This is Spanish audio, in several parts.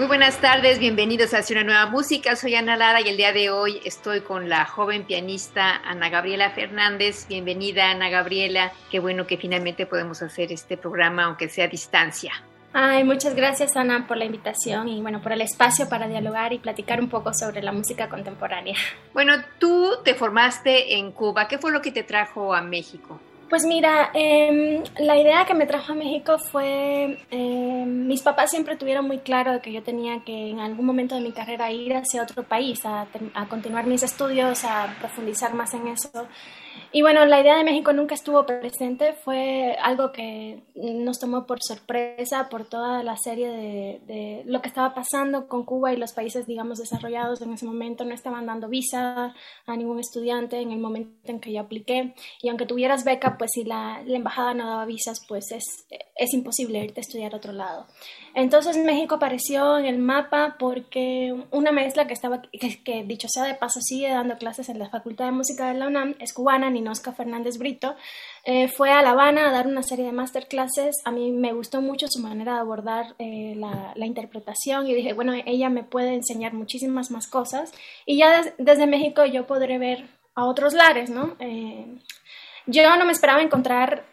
Muy buenas tardes, bienvenidos a una nueva música. Soy Ana Lara y el día de hoy estoy con la joven pianista Ana Gabriela Fernández. Bienvenida Ana Gabriela, qué bueno que finalmente podemos hacer este programa aunque sea a distancia. Ay, muchas gracias Ana por la invitación y bueno, por el espacio para dialogar y platicar un poco sobre la música contemporánea. Bueno, tú te formaste en Cuba, ¿qué fue lo que te trajo a México? Pues mira, em, la idea que me trajo a México fue, em, mis papás siempre tuvieron muy claro que yo tenía que en algún momento de mi carrera ir hacia otro país, a, a continuar mis estudios, a profundizar más en eso. Y bueno, la idea de México nunca estuvo presente, fue algo que nos tomó por sorpresa por toda la serie de, de, lo que estaba pasando con Cuba y los países, digamos, desarrollados en ese momento. No estaban dando visa a ningún estudiante en el momento en que yo apliqué. Y aunque tuvieras beca, pues si la, la embajada no daba visas, pues es, es imposible irte a estudiar a otro lado. Entonces México apareció en el mapa porque una maestra que estaba, que, que, dicho sea de paso, sigue dando clases en la Facultad de Música de la UNAM, es cubana, Ninosca Fernández Brito, eh, fue a La Habana a dar una serie de masterclasses. A mí me gustó mucho su manera de abordar eh, la, interpretación y dije, bueno, ella me puede enseñar muchísimas más cosas y ya des, desde México yo podré ver a otros lares, ¿no? Eh, yo no me esperaba encontrar,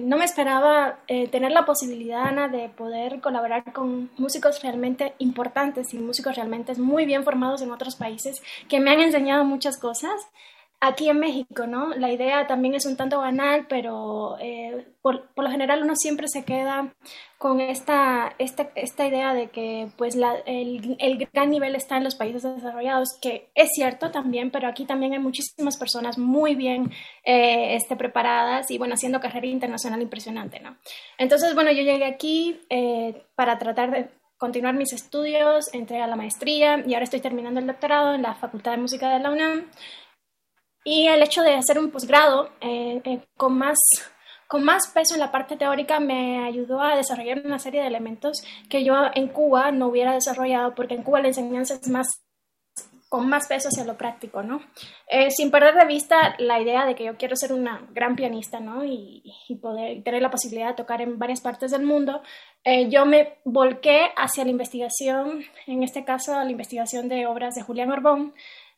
no me esperaba tener la posibilidad, Ana, de poder colaborar con músicos realmente importantes y músicos realmente muy bien formados en otros países que me han enseñado muchas cosas. Aquí en México, ¿no? La idea también es un tanto banal, pero eh, por, por, lo general uno siempre se queda con esta, esta, esta idea de que pues la, el, el, gran nivel está en los países desarrollados, que es cierto también, pero aquí también hay muchísimas personas muy bien eh, este, preparadas y bueno, haciendo carrera internacional impresionante, ¿no? Entonces, bueno, yo llegué aquí eh, para tratar de continuar mis estudios, entré a la maestría y ahora estoy terminando el doctorado en la Facultad de Música de la UNAM. Y el hecho de hacer un posgrado eh, eh, con, más, con más peso en la parte teórica me ayudó a desarrollar una serie de elementos que yo en Cuba no hubiera desarrollado, porque en Cuba la enseñanza es más con más peso hacia lo práctico, ¿no? Eh, sin perder de vista la idea de que yo quiero ser una gran pianista, ¿no? Y, y poder tener la posibilidad de tocar en varias partes del mundo, eh, yo me volqué hacia la investigación, en este caso la investigación de obras de Julián Orbón,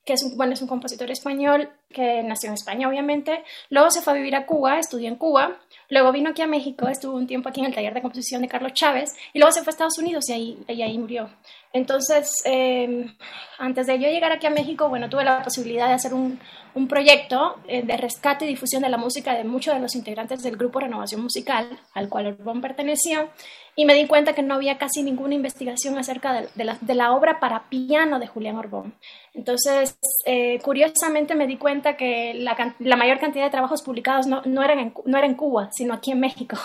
que es un, bueno, es un compositor español que nació en España, obviamente. Luego se fue a vivir a Cuba, estudió en Cuba. Luego vino aquí a México, estuvo un tiempo aquí en el taller de composición de Carlos Chávez. Y luego se fue a Estados Unidos y ahí, y ahí murió. Entonces, eh, antes de yo llegar aquí a México, bueno, tuve la posibilidad de hacer un, un proyecto eh, de rescate y difusión de la música de muchos de los integrantes del grupo Renovación Musical, al cual Orbón perteneció, y me di cuenta que no había casi ninguna investigación acerca de, de, la, de la, obra para piano de Julián Orbón. Entonces, eh, curiosamente me di cuenta que la, la, mayor cantidad de trabajos publicados no, no, eran en, no era en Cuba, sino aquí en México,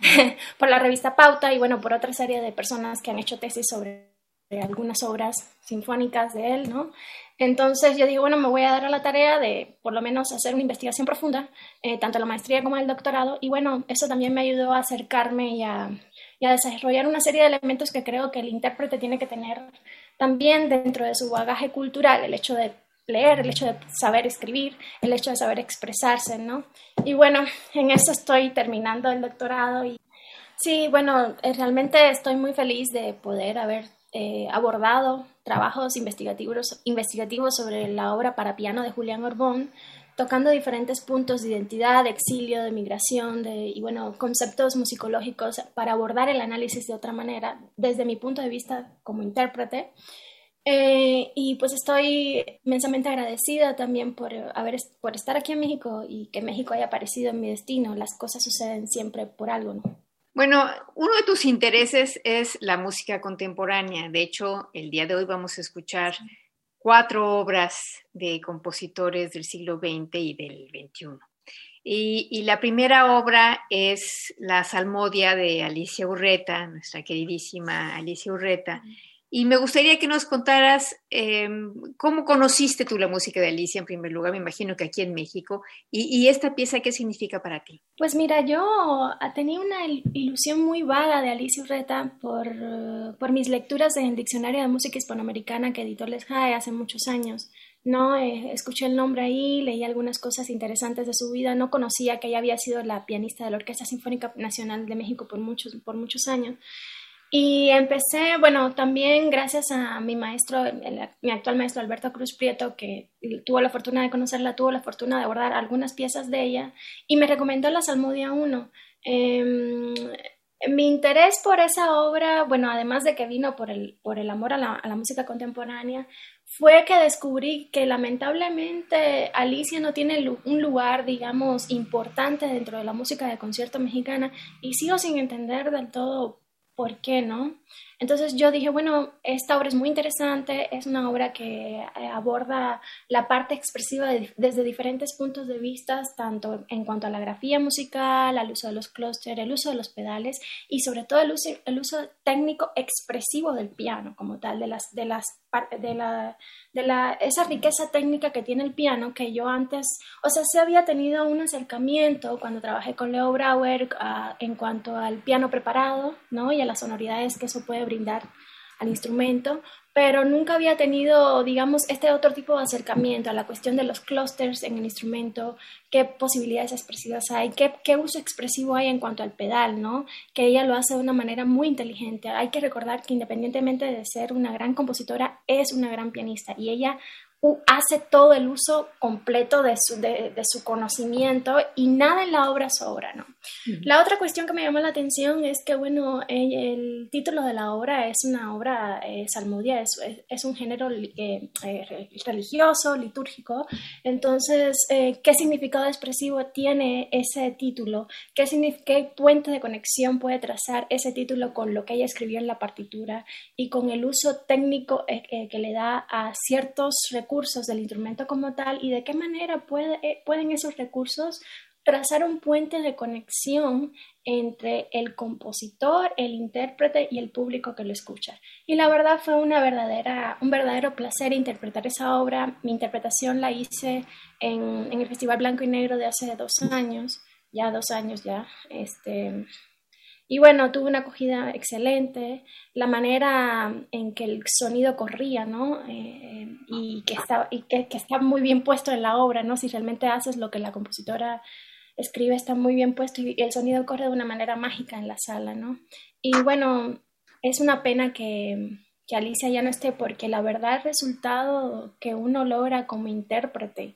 por la revista Pauta y bueno, por otra serie de personas que han hecho tesis sobre algunas obras sinfónicas de él, ¿no? Entonces yo digo, bueno, me voy a dar a la tarea de por lo menos hacer una investigación profunda, eh, tanto la maestría como el doctorado, y bueno, eso también me ayudó a acercarme y a, y a desarrollar una serie de elementos que creo que el intérprete tiene que tener también dentro de su bagaje cultural, el hecho de leer, el hecho de saber escribir, el hecho de saber expresarse, ¿no? Y bueno, en eso estoy terminando el doctorado y sí, bueno, eh, realmente estoy muy feliz de poder haber eh, abordado trabajos investigativos, investigativos sobre la obra para piano de Julián Orbón, tocando diferentes puntos de identidad, de exilio, de migración, de, y bueno, conceptos musicológicos para abordar el análisis de otra manera, desde mi punto de vista como intérprete. Eh, y pues estoy inmensamente agradecida también por, haber, por estar aquí en México y que México haya aparecido en mi destino. Las cosas suceden siempre por algo, ¿no? Bueno, uno de tus intereses es la música contemporánea. De hecho, el día de hoy vamos a escuchar cuatro obras de compositores del siglo XX y del XXI. Y, la primera obra es La Salmodia de Alicia Urreta, nuestra queridísima Alicia Urreta. Y me gustaría que nos contaras eh, cómo conociste tú la música de Alicia en primer lugar, me imagino que aquí en México, y, esta pieza, ¿qué significa para ti? Pues mira, yo tenía una ilusión muy vaga de Alicia Urreta por, por mis lecturas en el Diccionario de Música Hispanoamericana que editó Les Jae hace muchos años. No, eh, escuché el nombre ahí, leí algunas cosas interesantes de su vida, no conocía que ella había sido la pianista de la Orquesta Sinfónica Nacional de México por muchos, por muchos años. Y empecé, bueno, también gracias a mi maestro, mi actual maestro Alberto Cruz Prieto, que tuvo la fortuna de conocerla, tuvo la fortuna de abordar algunas piezas de ella y me recomendó la Salmodia 1. Em, mi interés por esa obra, bueno, además de que vino por el, por el amor a la, a la música contemporánea, fue que descubrí que lamentablemente Alicia no tiene un lugar, digamos, importante dentro de la música de concierto mexicana y sigo sin entender del todo ¿por qué no? Entonces yo dije, bueno, esta obra es muy interesante, es una obra que eh, aborda la parte expresiva desde diferentes puntos de vista, tanto en cuanto a la grafía musical, al uso de los clústeres, el uso de los pedales y sobre todo el uso, el uso técnico expresivo del piano como tal, de las, de las de la, de la, esa riqueza técnica que tiene el piano que yo antes, o sea, sí había tenido un acercamiento cuando trabajé con Leo Brauer ah, en cuanto al piano preparado, ¿no? Y a las sonoridades que eso puede brindar al instrumento, pero nunca había tenido, digamos, este otro tipo de acercamiento a la cuestión de los clusters en el instrumento, qué posibilidades expresivas hay, qué, qué, uso expresivo hay en cuanto al pedal, ¿no? Que ella lo hace de una manera muy inteligente. Hay que recordar que independientemente de ser una gran compositora, es una gran pianista y ella hace todo el uso completo de su, de, su, conocimiento y nada en la obra sobra, ¿no? La otra cuestión que me llamó la atención es que, bueno, el, título de la obra es una obra eh, salmodia, es, es, un género eh, eh, religioso, litúrgico, entonces, ¿qué significado expresivo tiene ese título? ¿Qué, ¿Qué puente de conexión puede trazar ese título con lo que ella escribió en la partitura y con el uso técnico que le da a ciertos recursos del instrumento como tal y de qué manera puede, eh, pueden esos recursos trazar un puente de conexión entre el compositor, el intérprete y el público que lo escucha. Y la verdad fue una verdadera, un verdadero placer interpretar esa obra. Mi interpretación la hice en, en el Festival Blanco y Negro de hace dos años, ya dos años ya. Este, y bueno, tuvo una acogida excelente, la manera en que el sonido corría, ¿no? Eh, y que está, y que, está muy bien puesto en la obra, ¿no? Si realmente haces lo que la compositora escribe, está muy bien puesto y el sonido corre de una manera mágica en la sala, ¿no? Y bueno, es una pena que, que Alicia ya no esté porque la verdad el resultado que uno logra como intérprete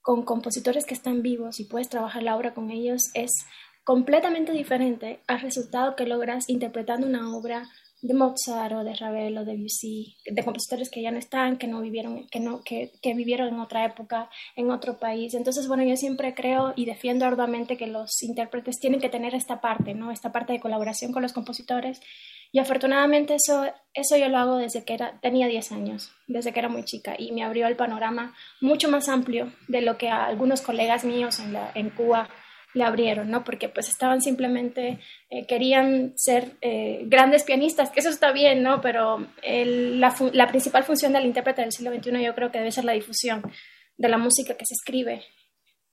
con compositores que están vivos y puedes trabajar la obra con ellos es completamente diferente al resultado que logras interpretando una obra de Mozart o de Ravel o de Debussy, de compositores que ya no están, que no vivieron, que no, que, que, vivieron en otra época, en otro país. Entonces, bueno, yo siempre creo y defiendo arduamente que los intérpretes tienen que tener esta parte, ¿no? Esta parte de colaboración con los compositores. Y afortunadamente eso, eso yo lo hago desde que era, tenía 10 años, desde que era muy chica, y me abrió el panorama mucho más amplio de lo que a algunos colegas míos en, en Cuba le abrieron, ¿no? Porque pues estaban simplemente, eh, querían ser eh, grandes pianistas, que eso está bien, ¿no? Pero la, la, principal función del intérprete del siglo XXI yo creo que debe ser la difusión de la música que se escribe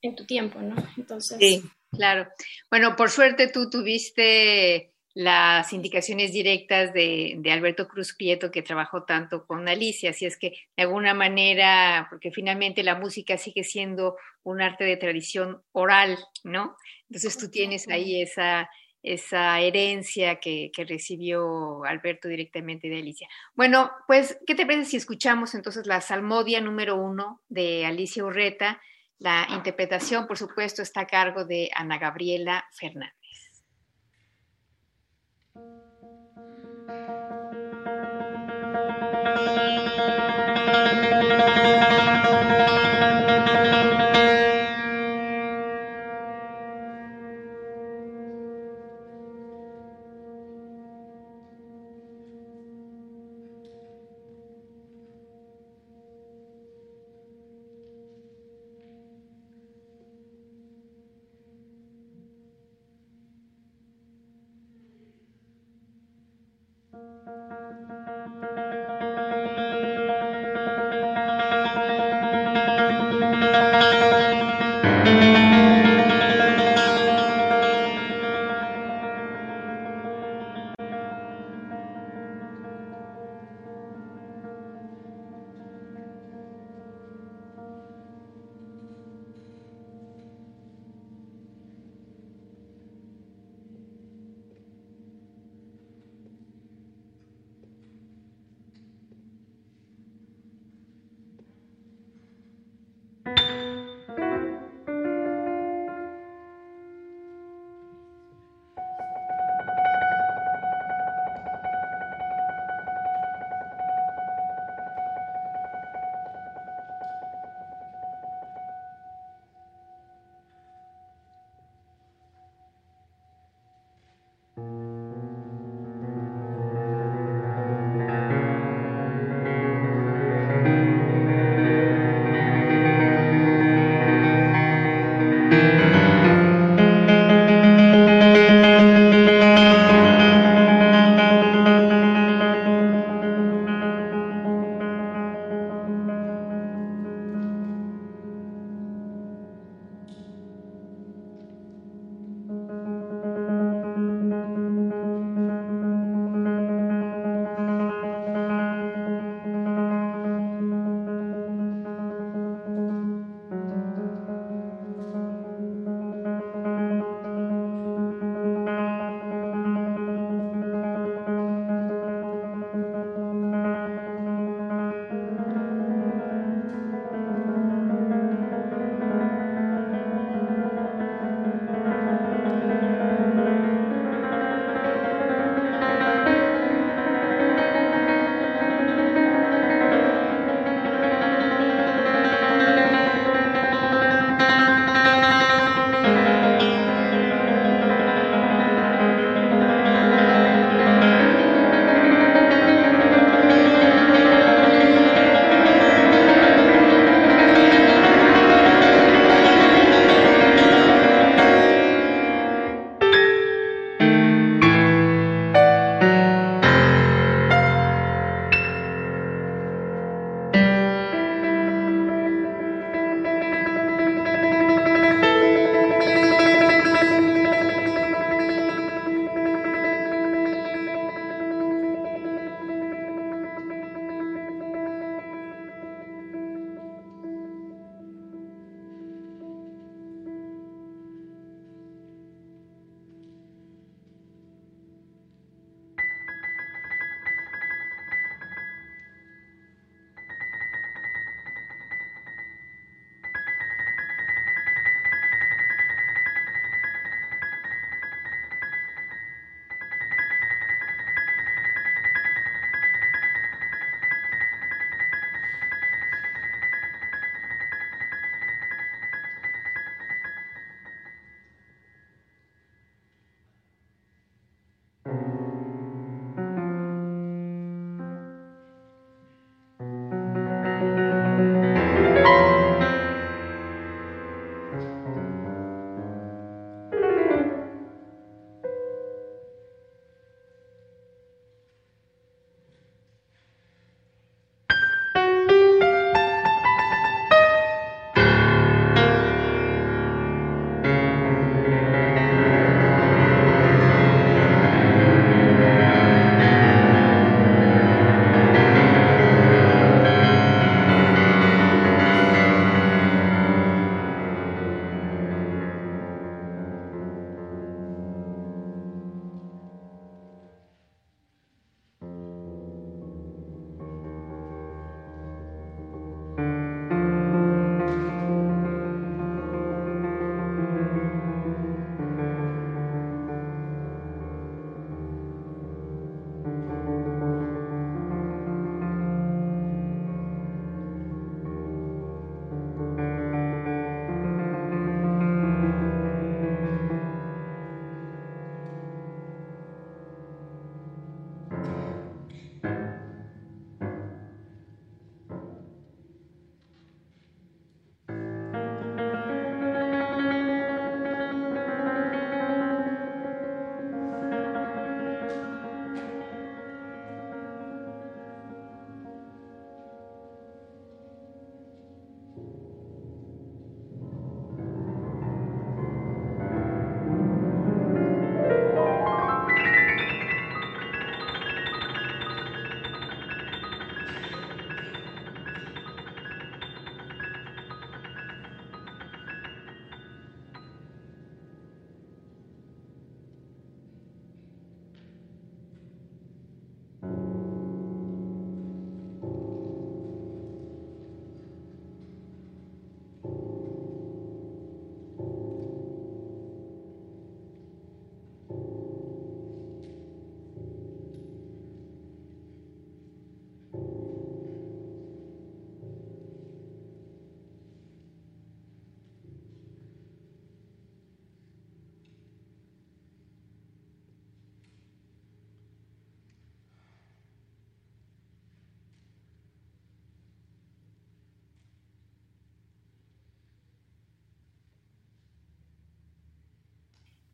en tu tiempo, ¿no? Entonces... Sí, claro. Bueno, por suerte tú tuviste las indicaciones directas de, Alberto Cruz Prieto, que trabajó tanto con Alicia, así es que de alguna manera, porque finalmente la música sigue siendo un arte de tradición oral, ¿no? Entonces tú tienes ahí esa, esa herencia que, que, recibió Alberto directamente de Alicia. Bueno, pues, ¿qué te parece si escuchamos entonces la Salmodia número uno de Alicia Urreta? La interpretación, por supuesto, está a cargo de Ana Gabriela Fernández.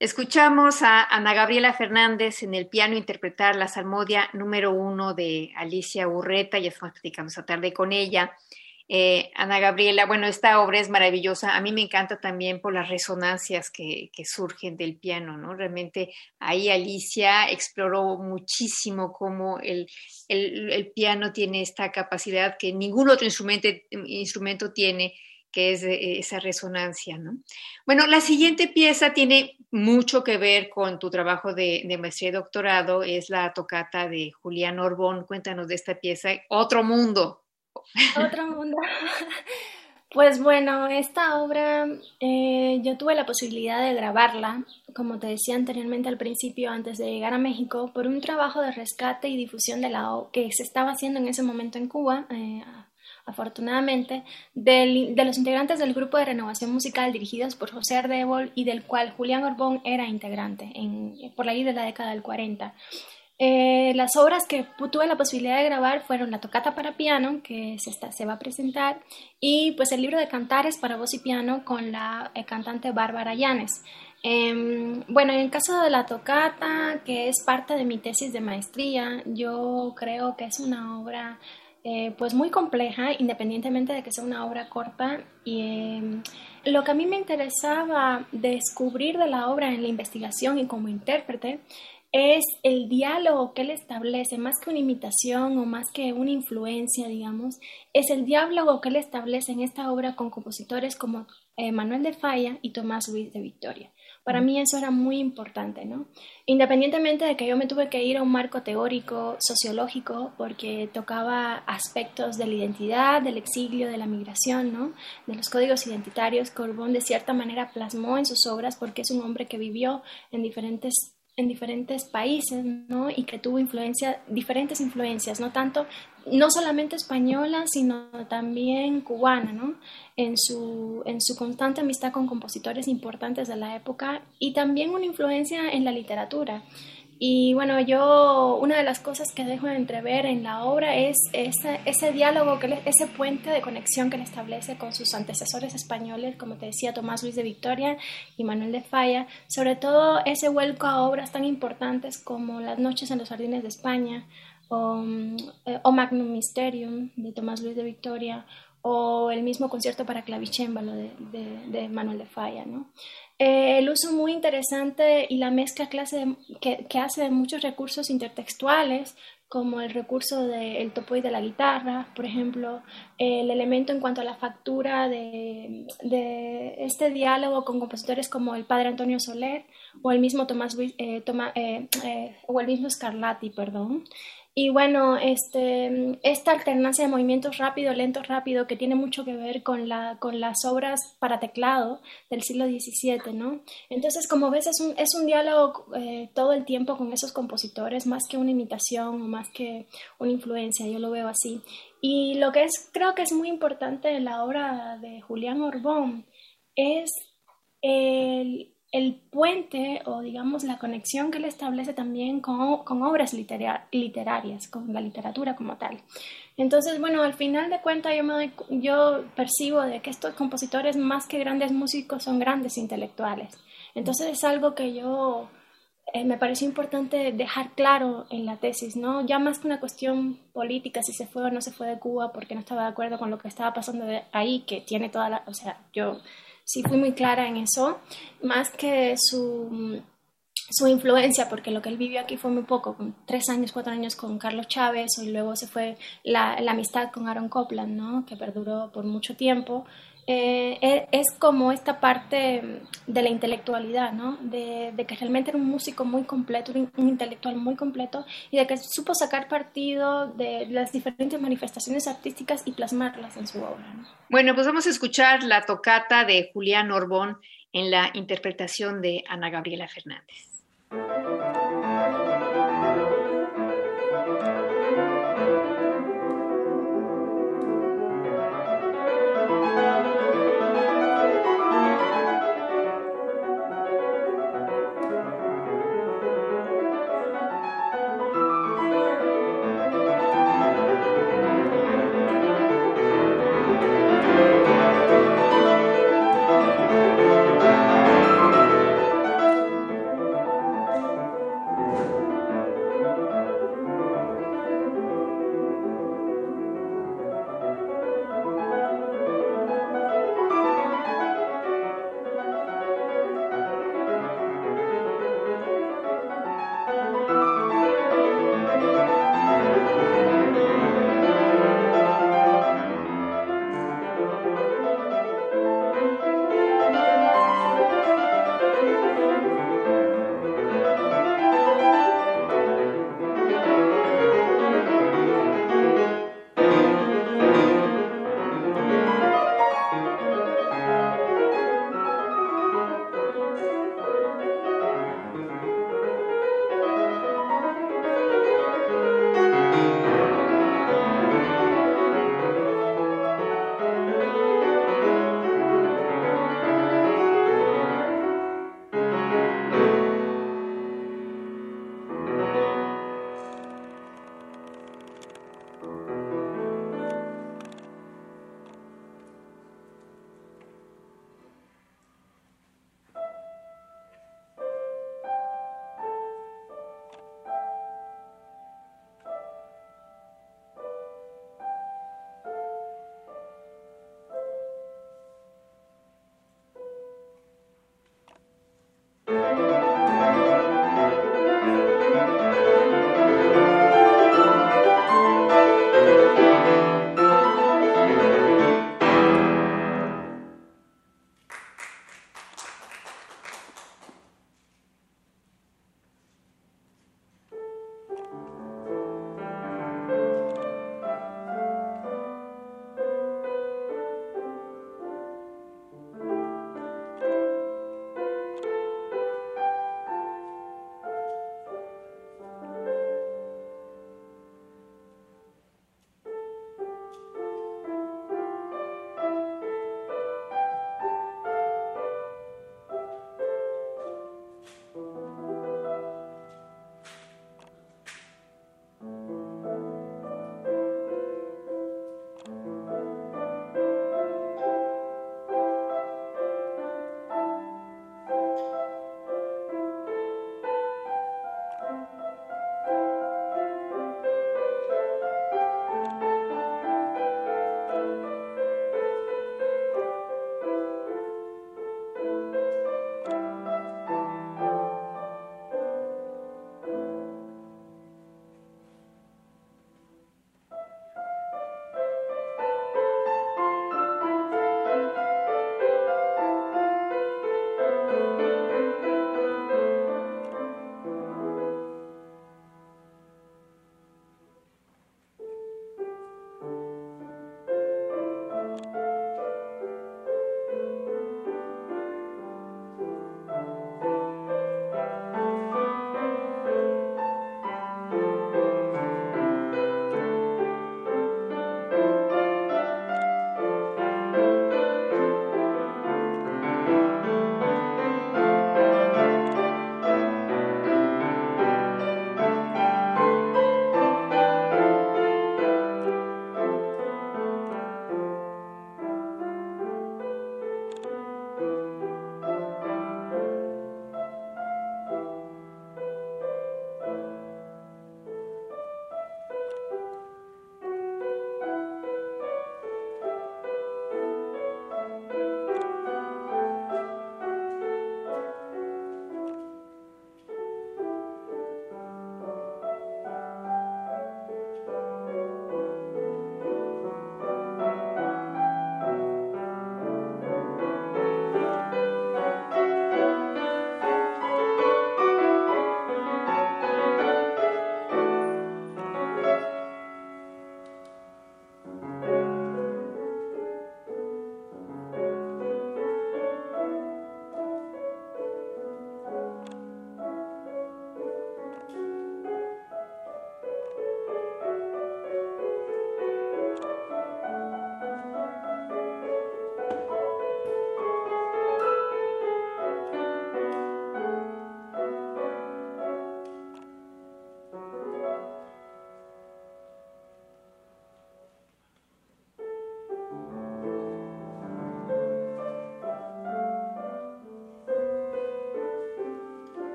Escuchamos a Ana Gabriela Fernández en el piano interpretar la salmodia número uno de Alicia Urreta, ya estamos platicando esta tarde con ella. Eh, Ana Gabriela, bueno, esta obra es maravillosa. A mí me encanta también por las resonancias que, surgen del piano, ¿no? Realmente ahí Alicia exploró muchísimo cómo el, piano tiene esta capacidad que ningún otro instrumento tiene que es eh, esa resonancia, ¿no? Bueno, la siguiente pieza tiene mucho que ver con tu trabajo de, maestría y doctorado, es la tocata de Julián Orbón. Cuéntanos de esta pieza, Otro Mundo. Otro Mundo. Pues bueno, esta obra eh, yo tuve la posibilidad de grabarla, como te decía anteriormente al principio, antes de llegar a México, por un trabajo de rescate y difusión de la que se estaba haciendo en ese momento en Cuba, eh, afortunadamente, de los integrantes del grupo de renovación musical dirigidos por José Ardebol y del cual Julián Orbón era integrante en, por ahí de la década del 40. Eh, las obras que tuve la posibilidad de grabar fueron la tocata para piano, que se, va a presentar, y pues el libro de cantares para voz y piano con la eh, cantante Bárbara Llanes. Em, bueno, en el caso de la tocata, que es parte de mi tesis de maestría, yo creo que es una obra eh, pues muy compleja, independientemente de que sea una obra corta. Y em, lo que a mí me interesaba descubrir de la obra en la investigación y como intérprete es el diálogo que él establece, más que una imitación o más que una influencia, digamos, es el diálogo que él establece en esta obra con compositores como eh, Manuel de Falla y Tomás Luis de Victoria. Para mí eso era muy importante, ¿no? Independientemente de que yo me tuve que ir a un marco teórico, sociológico, porque tocaba aspectos de la identidad, del exilio, de la migración, ¿no? De los códigos identitarios, Corbón de cierta manera plasmó en sus obras porque es un hombre que vivió en diferentes en diferentes países, ¿no? Y que tuvo influencia, diferentes influencias, no tanto, no solamente española, sino también cubana, ¿no? En su, en su constante amistad con compositores importantes de la época y también una influencia en la literatura. Y bueno, yo una de las cosas que dejo de entrever en la obra es ese, diálogo, que ese puente de conexión que le establece con sus antecesores españoles, como te decía, Tomás Luis de Victoria y Manuel de Falla, sobre todo ese vuelco a obras tan importantes como Las noches en los jardines de España o, eh, Magnum Mysterium de Tomás Luis de Victoria o el mismo concierto para clavicémbalo de, de, de Manuel de Falla, ¿no? Eh, el uso muy interesante y la mezcla clase que, hace de muchos recursos intertextuales, como el recurso del topo y de la guitarra, por ejemplo, el elemento en cuanto a la factura de, este diálogo con compositores como el padre Antonio Soler o el mismo Tomás eh, eh, o el mismo Scarlatti, perdón. Y bueno, este, esta alternancia de movimientos rápido, lento, rápido, que tiene mucho que ver con, la, con las obras para teclado del siglo XVII, ¿no? Entonces, como ves, es un, es un diálogo eh, todo el tiempo con esos compositores, más que una imitación o más que una influencia, yo lo veo así. Y lo que es, creo que es muy importante en la obra de Julián Orbón es el, el puente o digamos la conexión que él establece también con, obras literarias, con la literatura como tal. Entonces, bueno, al final de cuentas yo, me yo percibo de que estos compositores más que grandes músicos son grandes intelectuales. Entonces es algo que yo eh, me pareció importante dejar claro en la tesis, ¿no? Ya más que una cuestión política, si se fue o no se fue de Cuba porque no estaba de acuerdo con lo que estaba pasando ahí, que tiene toda la, o sea, yo sí fui muy clara en eso, más que su, su influencia, porque lo que él vivió aquí fue muy poco, tres años, cuatro años con Carlos Chávez, y luego se fue la, la amistad con Aaron Copland, ¿no? que perduró por mucho tiempo, eh, e, es como esta parte de la intelectualidad, ¿no? De, que realmente era un músico muy completo, un, intelectual muy completo y de que supo sacar partido de las diferentes manifestaciones artísticas y plasmarlas en su obra. Bueno, pues vamos a escuchar la tocata de Julián Orbón en la interpretación de Ana Gabriela Fernández.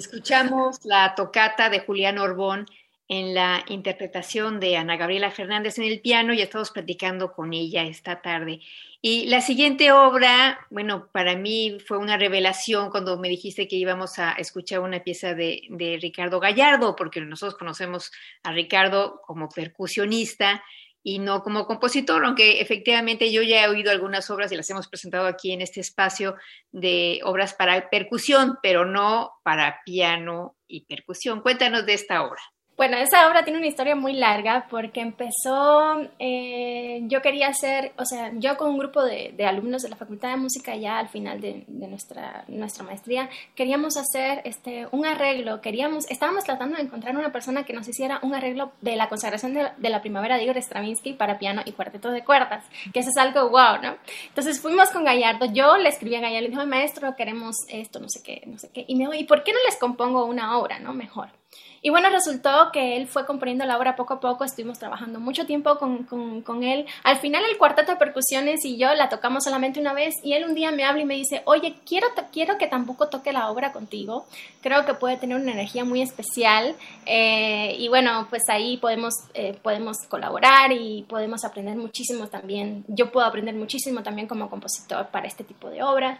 Escuchamos la tocata de Julián Orbón en la interpretación de Ana Gabriela Fernández en el piano y estamos platicando con ella esta tarde. Y la siguiente obra, bueno, para mí fue una revelación cuando me dijiste que íbamos a escuchar una pieza de, de Ricardo Gallardo, porque nosotros conocemos a Ricardo como percusionista y no como compositor, aunque efectivamente yo ya he oído algunas obras y las hemos presentado aquí en este espacio de obras para percusión, pero no para piano y percusión. Cuéntanos de esta obra. Bueno, esa obra tiene una historia muy larga porque empezó, eh, yo quería hacer, o sea, yo con un grupo de, alumnos de la Facultad de Música ya al final de, nuestra, nuestra maestría, queríamos hacer este, un arreglo, queríamos, estábamos tratando de encontrar una persona que nos hiciera un arreglo de la consagración de, la primavera de Igor Stravinsky para piano y cuarteto de cuerdas, que eso es algo wow, ¿no? Entonces fuimos con Gallardo, yo le escribí a Gallardo, le dije, maestro, queremos esto, no sé qué, no sé qué, y me dijo, ¿y por qué no les compongo una obra, no? Mejor. Y bueno, resultó que él fue componiendo la obra poco a poco, estuvimos trabajando mucho tiempo con, con, él. Al final el cuarteto de percusiones y yo la tocamos solamente una vez y él un día me habla y me dice, oye, quiero, quiero que tampoco toque la obra contigo, creo que puede tener una energía muy especial eh, y bueno, pues ahí podemos, eh, podemos colaborar y podemos aprender muchísimo también, yo puedo aprender muchísimo también como compositor para este tipo de obras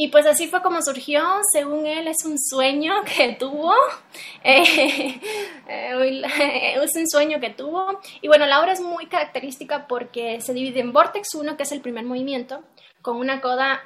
y pues así fue como surgió, según él es un sueño que tuvo, eh, eh, es un sueño que tuvo. Y bueno, la obra es muy característica porque se divide en Vortex 1, que es el primer movimiento, con una coda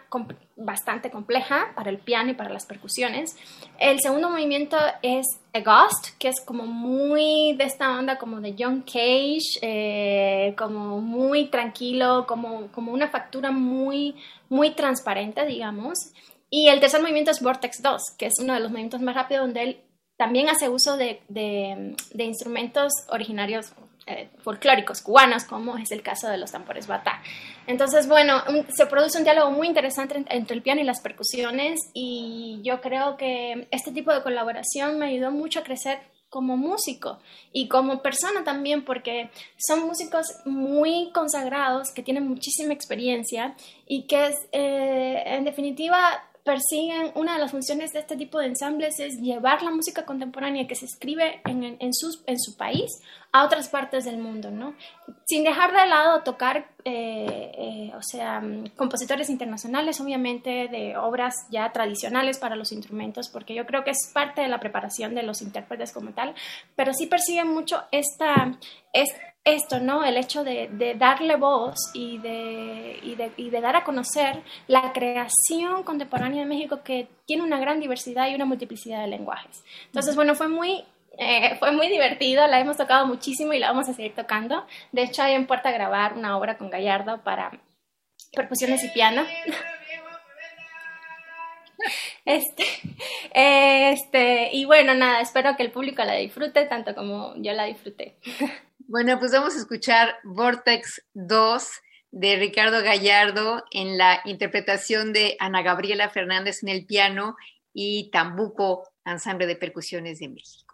bastante compleja para el piano y para las percusiones. El segundo movimiento es A Ghost, que es como muy de esta onda como de John Cage, eh, como muy tranquilo, como, como una factura muy, muy transparente, digamos. Y el tercer movimiento es Vortex 2, que es uno de los movimientos más rápidos donde él también hace uso de, de, de instrumentos originarios eh, folclóricos cubanos, como es el caso de los tambores bata. Entonces, bueno, se produce un diálogo muy interesante entre el piano y las percusiones y yo creo que este tipo de colaboración me ayudó mucho a crecer como músico y como persona también porque son músicos muy consagrados que tienen muchísima experiencia y que eh, en definitiva persiguen, una de las funciones de este tipo de ensambles es llevar la música contemporánea que se escribe en, en, sus, en su país a otras partes del mundo, ¿no? Sin dejar de lado tocar, eh, eh, o sea, compositores internacionales, obviamente, de obras ya tradicionales para los instrumentos, porque yo creo que es parte de la preparación de los intérpretes como tal, pero sí persiguen mucho esta, esta esto, ¿no? El hecho de, darle voz y de, y, de, y de, dar a conocer la creación contemporánea de México que tiene una gran diversidad y una multiplicidad de lenguajes. Entonces, bueno, fue muy, eh, fue muy divertido, la hemos tocado muchísimo y la vamos a seguir tocando. De hecho, hay en puerta a grabar una obra con Gallardo para percusiones y piano. Este, este, y bueno, nada, espero que el público la disfrute tanto como yo la disfruté. Bueno, pues vamos a escuchar Vortex 2 de Ricardo Gallardo en la interpretación de Ana Gabriela Fernández en el piano y Tambuco, ensamble de percusiones de México.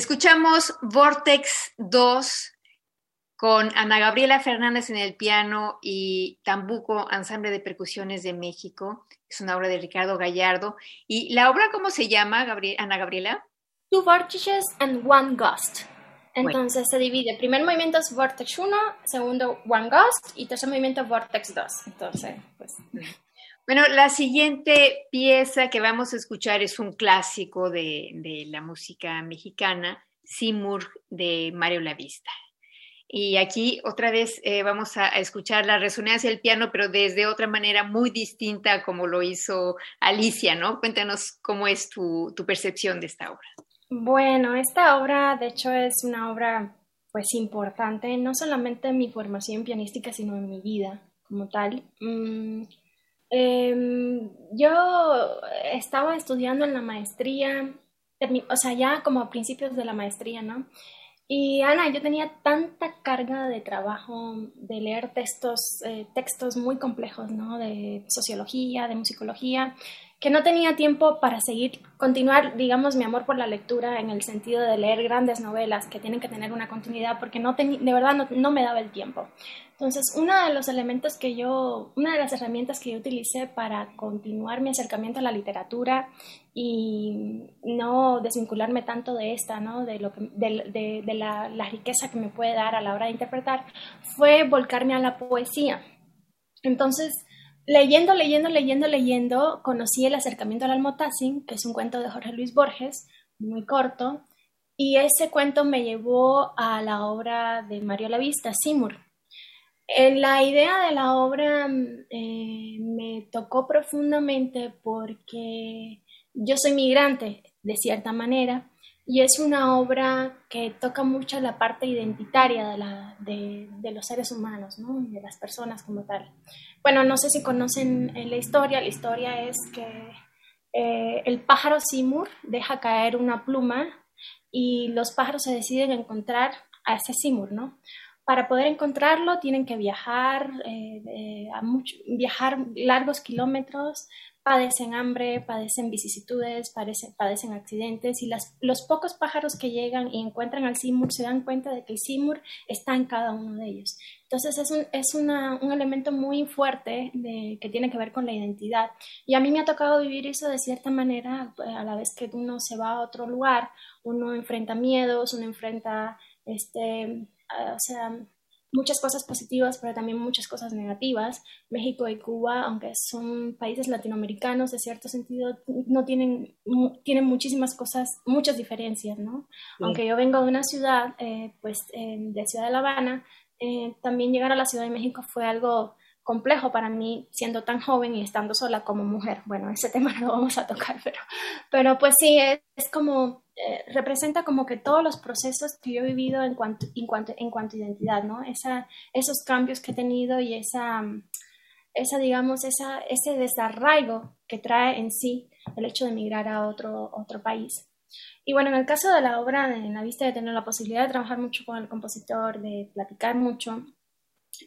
Escuchamos Vortex 2 con Ana Gabriela Fernández en el piano y Tambuco, Ensamble de Percusiones de México. Es una obra de Ricardo Gallardo. ¿Y la obra cómo se llama, Ana Gabriela? Two Vortices and One Gust. Entonces se divide. Primer movimiento es Vortex 1, segundo One Gust y tercer movimiento Vortex 2. Entonces, pues... Bueno, la siguiente pieza que vamos a escuchar es un clásico de, la música mexicana, Simur de Mario Lavista. Y aquí otra vez eh, vamos a, escuchar la resonancia del piano, pero desde otra manera muy distinta como lo hizo Alicia, ¿no? Cuéntanos cómo es tu, tu percepción de esta obra. Bueno, esta obra de hecho es una obra pues importante, no solamente en mi formación pianística, sino en mi vida como tal. Mm, Em, yo estaba estudiando en la maestría, o sea, ya como a principios de la maestría, ¿no? Y Ana, yo tenía tanta carga de trabajo de leer textos, eh, textos muy complejos, ¿no? De sociología, de musicología, que no tenía tiempo para seguir, continuar, digamos, mi amor por la lectura en el sentido de leer grandes novelas que tienen que tener una continuidad, porque no de verdad no, me daba el tiempo. Entonces, uno de los elementos que yo, una de las herramientas que yo utilicé para continuar mi acercamiento a la literatura y no desvincularme tanto de esta, ¿no? de, lo de, de la, la riqueza que me puede dar a la hora de interpretar, fue volcarme a la poesía. Entonces, Leyendo, leyendo, leyendo, leyendo, conocí el acercamiento al Almotacin, que es un cuento de Jorge Luis Borges, muy corto, y ese cuento me llevó a la obra de Mario Lavista, Simur. En la idea de la obra eh, me tocó profundamente porque yo soy migrante, de cierta manera, y es una obra que toca mucho la parte identitaria de, los seres humanos, ¿no? de las personas como tal. Bueno, no sé si conocen eh, la historia, la historia es que eh, el pájaro Simur deja caer una pluma y los pájaros se deciden encontrar a ese Simur, ¿no? Para poder encontrarlo tienen que viajar, eh, viajar largos kilómetros, padecen hambre, padecen vicisitudes, padecen, padecen accidentes y las, los pocos pájaros que llegan y encuentran al simur se dan cuenta de que el simur está en cada uno de ellos. Entonces es un, es una, un elemento muy fuerte de, que tiene que ver con la identidad. Y a mí me ha tocado vivir eso de cierta manera, eh, a la vez que uno se va a otro lugar, uno enfrenta miedos, uno enfrenta, este, o sea, muchas cosas positivas, pero también muchas cosas negativas. México y Cuba, aunque son países latinoamericanos, de cierto sentido, no tienen, tienen muchísimas cosas, muchas diferencias, ¿no? Aunque yo vengo de una ciudad, eh, pues de Ciudad de La Habana, eh, también llegar a la Ciudad de México fue algo complejo para mí siendo tan joven y estando sola como mujer. Bueno, ese tema no lo vamos a tocar, pero, pero pues sí, es, es como eh, representa como que todos los procesos que yo he vivido en cuanto, en cuanto, en cuanto a identidad, ¿no? Esos cambios que he tenido y esa, esa digamos, esa, ese desarraigo que trae en sí el hecho de emigrar a otro, otro país. Y bueno, en el caso de la obra, en la vista de tener la posibilidad de trabajar mucho con el compositor, de platicar mucho,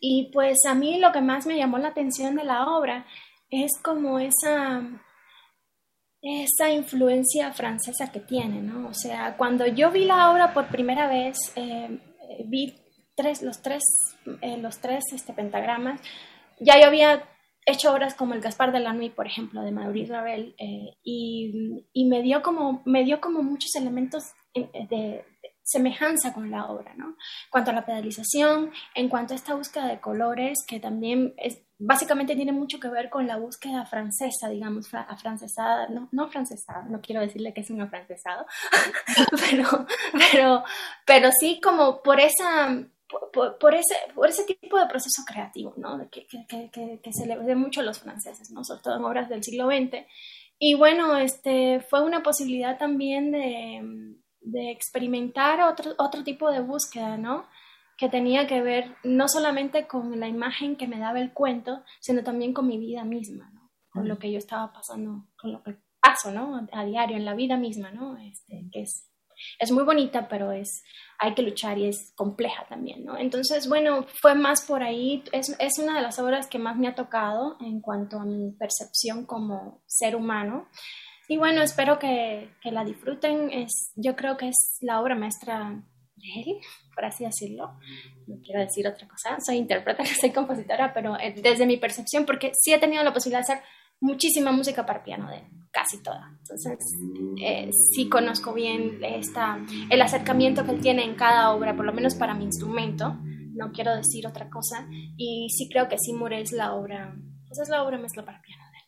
y pues a mí lo que más me llamó la atención de la obra es como esa esa influencia francesa que tiene, ¿no? O sea, cuando yo vi la obra por primera vez, eh, vi tres, los tres, eh, los tres este, pentagramas, ya yo había hecho obras como el Gaspar de la Nuit, por ejemplo, de Maurice Ravel, eh, y, y, me, dio como, me dio como muchos elementos de, semejanza con la obra, ¿no? En cuanto a la pedalización, en cuanto a esta búsqueda de colores, que también es, básicamente tiene mucho que ver con la búsqueda francesa, digamos, afrancesada, no, no francesada, no quiero decirle que es un afrancesado, pero, pero, pero sí como por esa... Por, ese, por ese tipo de proceso creativo, ¿no? Que, que, que, que se le ve mucho a los franceses, ¿no? Sobre todo en obras del siglo XX. Y bueno, este, fue una posibilidad también de, de experimentar otro, otro tipo de búsqueda, ¿no? Que tenía que ver no solamente con la imagen que me daba el cuento, sino también con mi vida misma, ¿no? Con lo que yo estaba pasando, con lo que paso, ¿no? A diario, en la vida misma, ¿no? Este, que es, es muy bonita, pero es, hay que luchar y es compleja también, ¿no? Entonces, bueno, fue más por ahí, es, es una de las obras que más me ha tocado en cuanto a mi percepción como ser humano Y bueno, espero que, que, la disfruten. Es, yo creo que es la obra maestra él, por así decirlo. No quiero decir otra cosa. Soy intérprete, soy compositora, pero eh, desde mi percepción, porque sí he tenido la posibilidad de hacer muchísima música para piano de casi toda. Entonces, eh, sí conozco bien esta, el acercamiento que él tiene en cada obra, por lo menos para mi instrumento. No quiero decir otra cosa. Y sí creo que Simur es la obra, pues es la obra maestra para piano de él.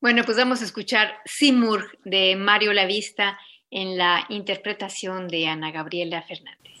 Bueno, pues vamos a escuchar Simur de Mario Lavista en la interpretación de Ana Gabriela Fernández.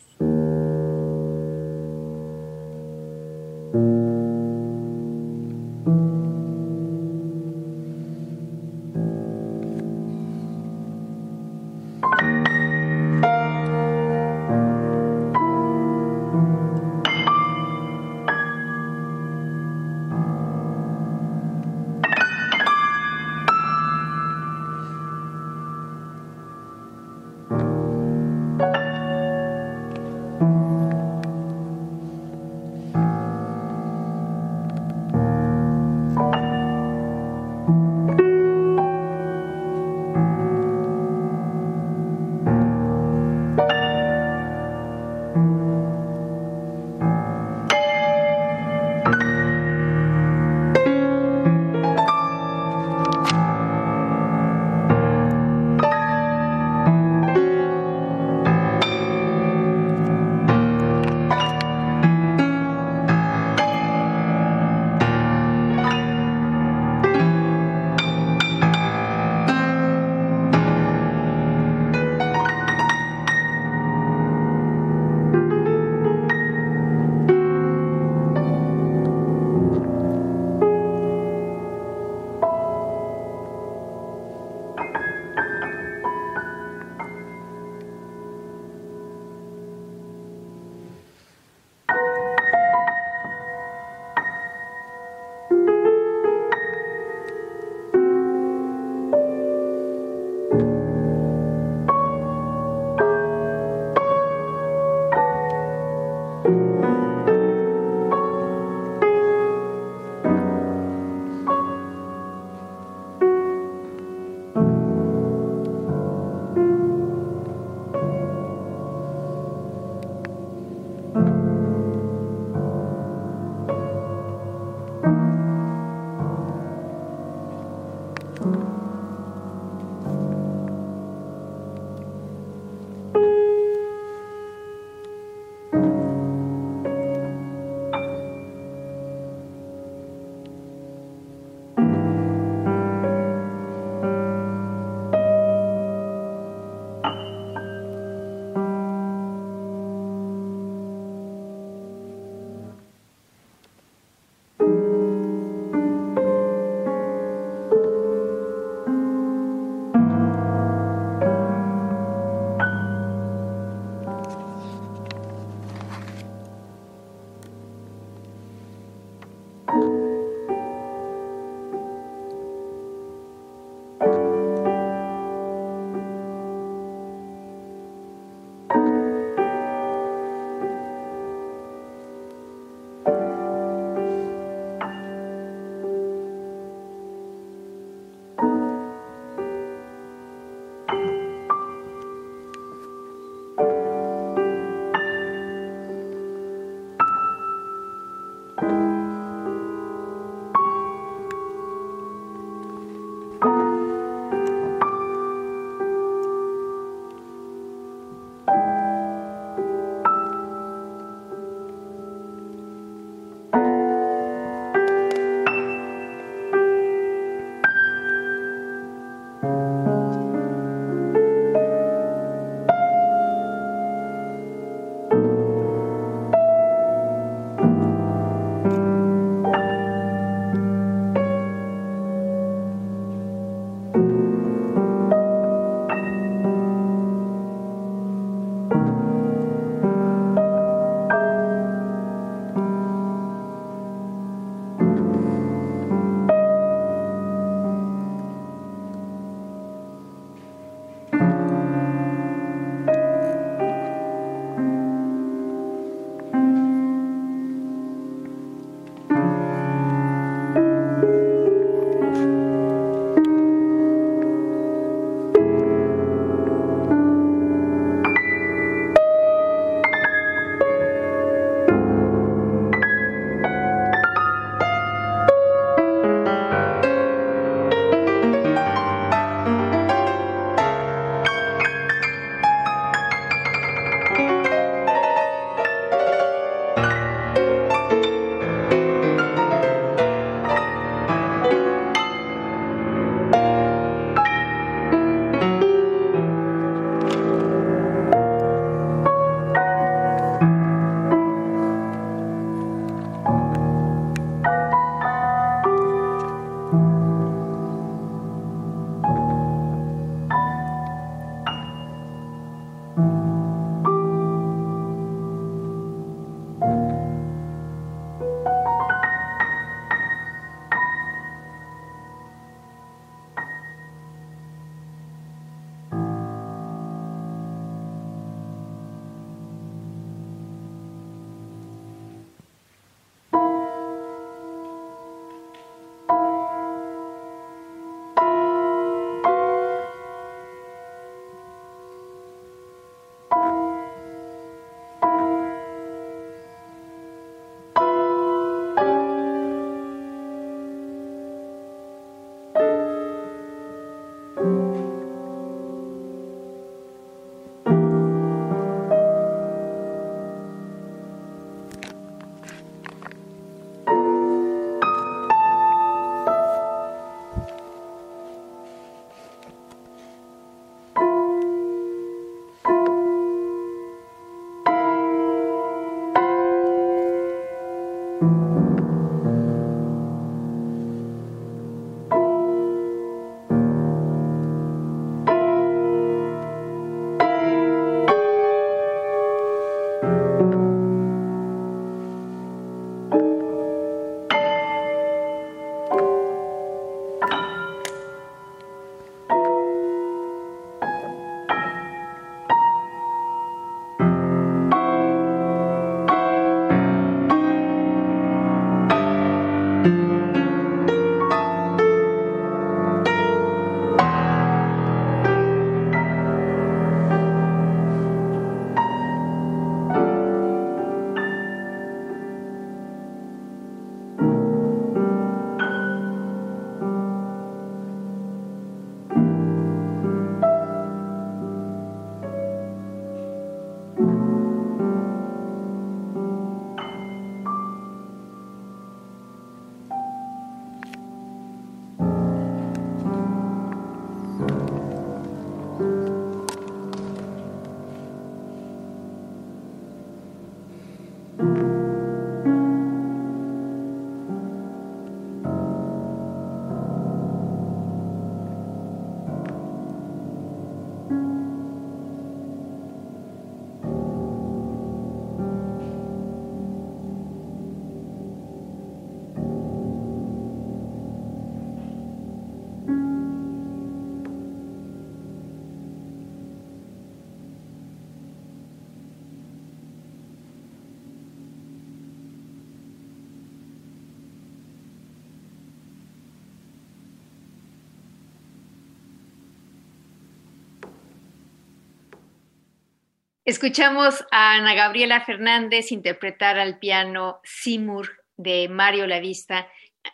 Escuchamos a Ana Gabriela Fernández interpretar al piano Simur de Mario Lavista.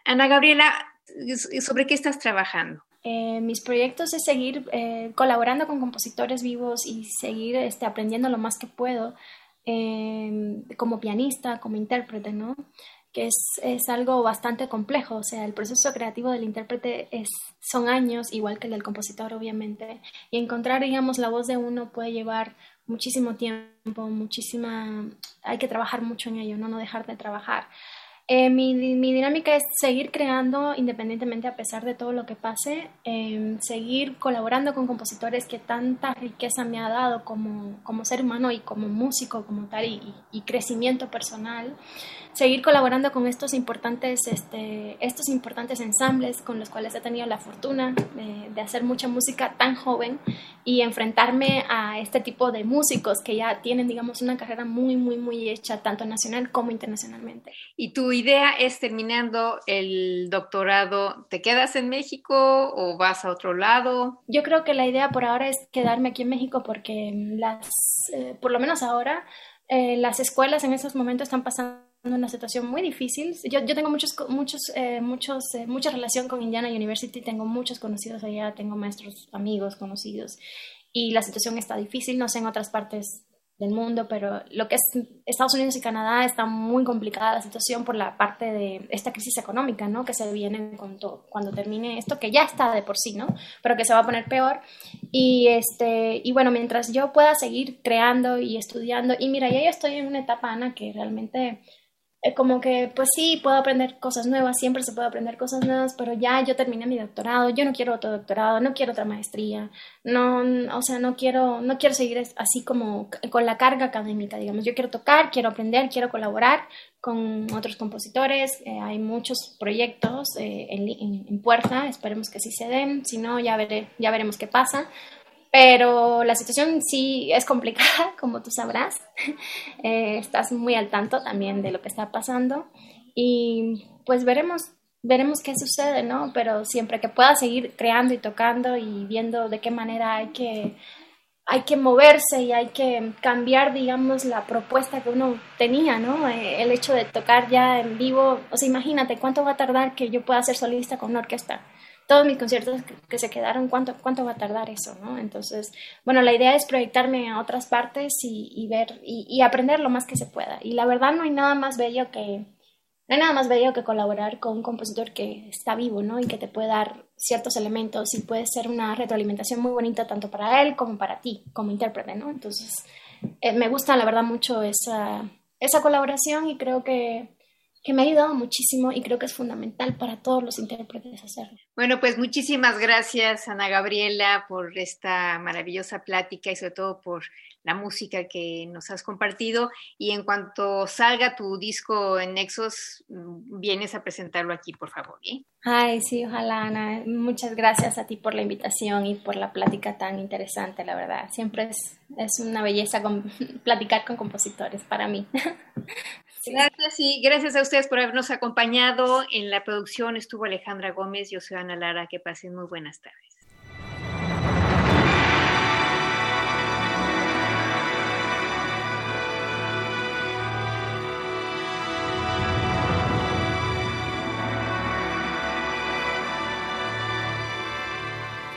Ana Gabriela, ¿sobre qué estás trabajando? Eh, mis proyectos es seguir eh, colaborando con compositores vivos y seguir este, aprendiendo lo más que puedo eh, como pianista, como intérprete, ¿no? que es, es, algo bastante complejo, o sea, el proceso creativo del intérprete es, son años, igual que el del compositor, obviamente, y encontrar, digamos, la voz de uno puede llevar muchísimo tiempo, muchísima, hay que trabajar mucho en ello, no, no dejar de trabajar. Eh, mi, mi, dinámica es seguir creando independientemente a pesar de todo lo que pase, eh, seguir colaborando con compositores que tanta riqueza me ha dado como, como ser humano y como músico como tal y crecimiento personal seguir colaborando con estos importantes, este, estos importantes ensambles con los cuales he tenido la fortuna de, hacer mucha música tan joven y enfrentarme a este tipo de músicos que ya tienen, digamos, una carrera muy, muy, muy hecha, tanto nacional como internacionalmente. ¿Y tu idea es terminando el doctorado, te quedas en México o vas a otro lado? Yo creo que la idea por ahora es quedarme aquí en México porque las, eh, por lo menos ahora, eh, las escuelas en estos momentos están pasando una situación muy difícil. Yo, yo tengo muchos, muchos, eh, muchos, eh, mucha relación con Indiana University, tengo muchos conocidos allá, tengo maestros, amigos, conocidos, y la situación está difícil, no sé en otras partes del mundo, pero lo que es Estados Unidos y Canadá está muy complicada la situación por la parte de esta crisis económica, ¿no? Que se viene cuando, cuando termine esto, que ya está de por sí, ¿no? Pero que se va a poner peor. Y, este, y bueno, mientras yo pueda seguir creando y estudiando, y mira, ya yo estoy en una etapa, Ana, que realmente como que, pues sí, puedo aprender cosas nuevas, siempre se puede aprender cosas nuevas, pero ya yo terminé mi doctorado, yo no quiero otro doctorado, no quiero otra maestría, no, o sea, no quiero, no quiero seguir así como con la carga académica, digamos, yo quiero tocar, quiero aprender, quiero colaborar con otros compositores, eh, hay muchos proyectos eh, en, en, puerta, esperemos que sí se den, si no, ya, veré, ya veremos qué pasa, pero la situación sí es complicada, como tú sabrás. Eh, estás muy al tanto también de lo que está pasando y pues veremos, veremos qué sucede, ¿no? Pero siempre que pueda seguir creando y tocando y viendo de qué manera hay que, hay que moverse y hay que cambiar, digamos, la propuesta que uno tenía, ¿no? Eh, el hecho de tocar ya en vivo, o sea, imagínate cuánto va a tardar que yo pueda ser solista con una orquesta todos mis conciertos que, se quedaron, ¿cuánto, ¿cuánto va a tardar eso? ¿no? Entonces, bueno, la idea es proyectarme a otras partes y, ver y, aprender lo más que se pueda. Y la verdad no hay nada más bello que, no hay nada más bello que colaborar con un compositor que está vivo, ¿no? Y que te puede dar ciertos elementos y puede ser una retroalimentación muy bonita tanto para él como para ti, como intérprete, ¿no? Entonces, eh, me gusta la verdad mucho esa, esa colaboración y creo que que me ha ayudado muchísimo y creo que es fundamental para todos los intérpretes hacerlo. Bueno, pues muchísimas gracias, Ana Gabriela, por esta maravillosa plática y sobre todo por la música que nos has compartido. Y en cuanto salga tu disco en Nexos, mm, vienes a presentarlo aquí, por favor. ¿eh? Ay, sí, ojalá, Ana. Muchas gracias a ti por la invitación y por la plática tan interesante, la verdad. Siempre es, es una belleza platicar con compositores para mí. Gracias y gracias a ustedes por habernos acompañado. En la producción estuvo Alejandra Gómez, yo soy Ana Lara, que pasen muy buenas tardes.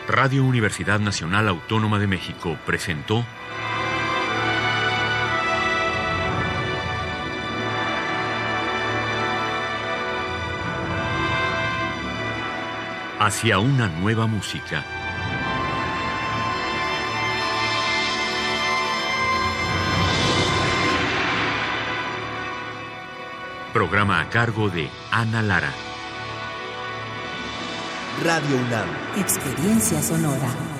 Radio Universidad Nacional Autónoma de México presentó hacia una nueva música. Programa a cargo de Ana Lara. Radio UNAM. Experiencia sonora.